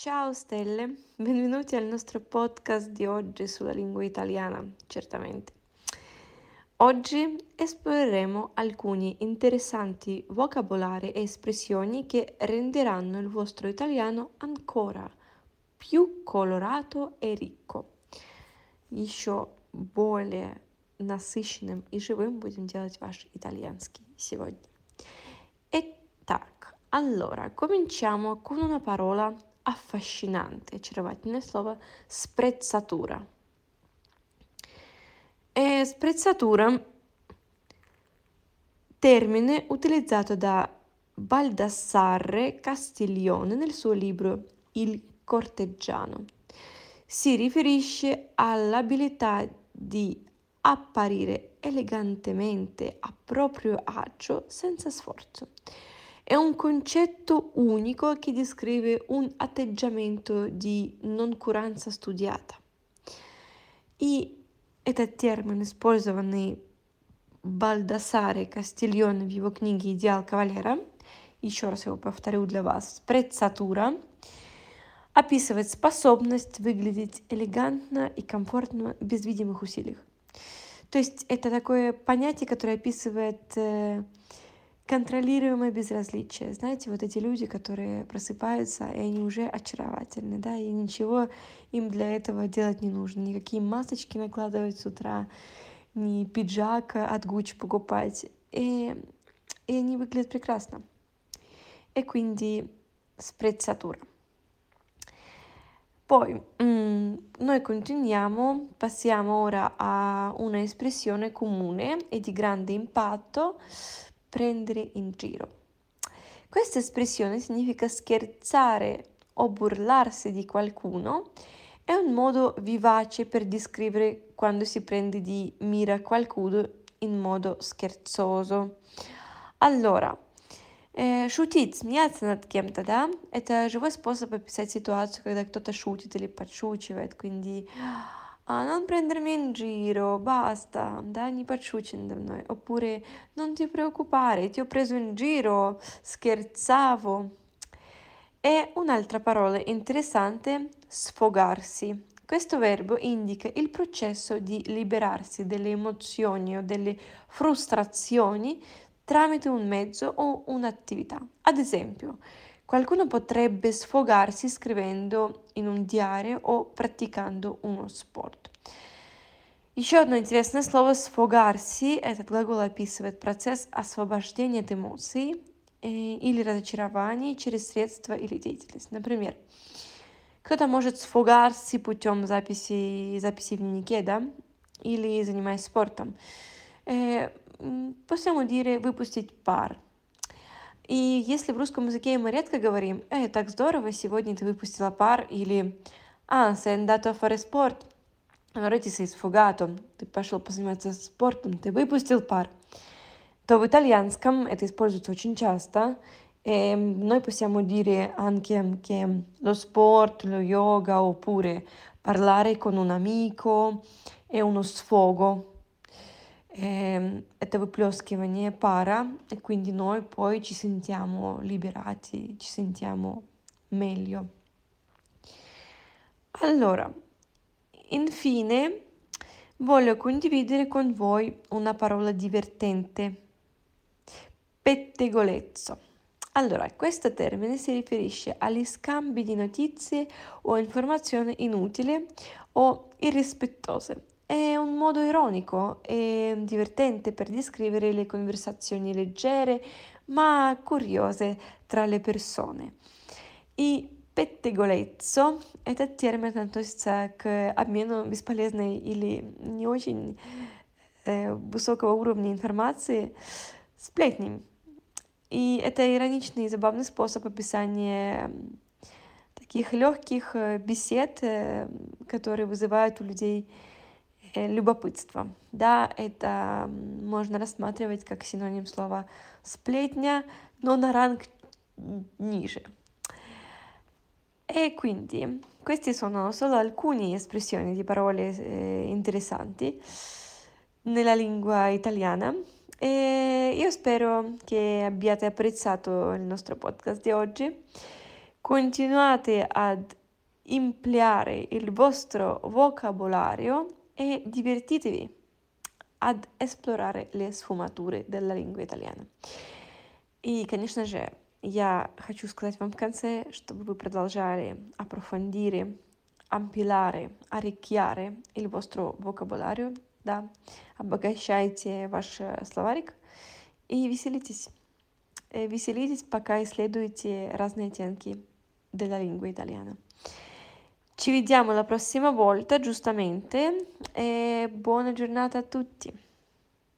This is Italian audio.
Ciao stelle, benvenuti al nostro podcast di oggi sulla lingua italiana, certamente. Oggi esploreremo alcuni interessanti vocabolari e espressioni che renderanno il vostro italiano ancora più colorato и рicco. Еще более насыщенным и живым будем делать ваш итальянский сегодня. Итак, allora, cominciamo con una parola affascinante, очаровательное слово sprezzatura. E sprezzatura, termine utilizzato da Baldassarre Castiglione nel suo libro Il corteggiano. Si riferisce all'abilità di apparire elegantemente a proprio agio senza sforzo. È un concetto unico che descrive un atteggiamento di noncuранца studiata. И этот термин, использованный Бальдасаре Кастильон в его книге «Идеал кавалера», еще раз его повторю для вас, «Спрецатура», описывает способность выглядеть элегантно и комфортно без видимых усилий. То есть это такое понятие, которое описывает контролируемое безразличие. Знаете, вот эти люди, которые просыпаются, и они уже очаровательны, да, и ничего им для этого делать не нужно. Никакие масочки накладывать с утра, ни пиджак от Gucci покупать. И, и они выглядят прекрасно. E quindi sprezzatura. Poi noi continuiamo, passiamo ora a una espressione comune e di grande impatto prendere in giro. Questa espressione significa scherzare o burlarsi di qualcuno, è un modo vivace per descrivere quando si prende di mira qualcuno in modo scherzoso. Allora, э, шутить, смеяться над кем-то, да, это живой способ описать ситуацию, когда кто-то шутит или подшучивает, quindi ah, non prendermi in giro, basta, dai paciucci da noi. Oppure non ti preoccupare, ti ho preso in giro, scherzavo. E un'altra parola interessante, sfogarsi. Questo verbo indica il processo di liberarsi delle emozioni o delle frustrazioni tramite un mezzo o un'attività. Ad esempio, Qualcuno potrebbe sfogarsi scrivendo in un diario о практикando uno спорт. Еще одно интересное слово «сфогарси» — этот глагол описывает процесс освобождения от эмоций э, или разочарований через средства или деятельность. Например, кто-то может сфогарси путем записи, записи в дневнике, да, или занимаясь спортом. Э, possiamo dire выпустить пар — и если в русском языке мы редко говорим «Эй, так здорово, сегодня ты выпустила пар» или «А, sei andato a fare sport», ti sei sfogato, ты пошел позаниматься спортом, ты выпустил пар, то в итальянском это используется очень часто, e noi possiamo dire anche che lo sport, lo yoga oppure parlare con un amico è uno sfogo это выплескивание пара e quindi noi poi ci sentiamo liberati, ci sentiamo meglio. Allora, infine voglio condividere con voi una parola divertente, pettegolezzo. Allora, questo termine si riferisce agli scambi di notizie o informazioni inutili o irrispettose è un modo ironico e divertente per descrivere le conversazioni leggere ma curiose tra le persone. И pettegolezzo – этот термин относится к обмену бесполезной или не очень э, высокого уровня информации сплетнями. И это ироничный и забавный способ описания таких легких э, бесед, э, которые вызывают у людей любопытство. Да, это можно рассматривать как синоним слова сплетня, но на ранг ниже. E quindi queste sono solo alcune espressioni di parole eh, interessanti nella lingua italiana e io spero che abbiate apprezzato il nostro podcast di oggi. continuate ad ampliare il vostro vocabolario e divertitevi ad esplorare le sfumature della lingua italiana. И, конечно же, я хочу сказать вам в конце, чтобы вы продолжали approfondire, ampliare, arricchire il vostro vocabolario, да, обогащайте ваш словарик и веселитесь. Веселитесь, пока исследуете разные оттенки della lingua italiana. Ci vediamo la prossima volta, giustamente, e buona giornata a tutti.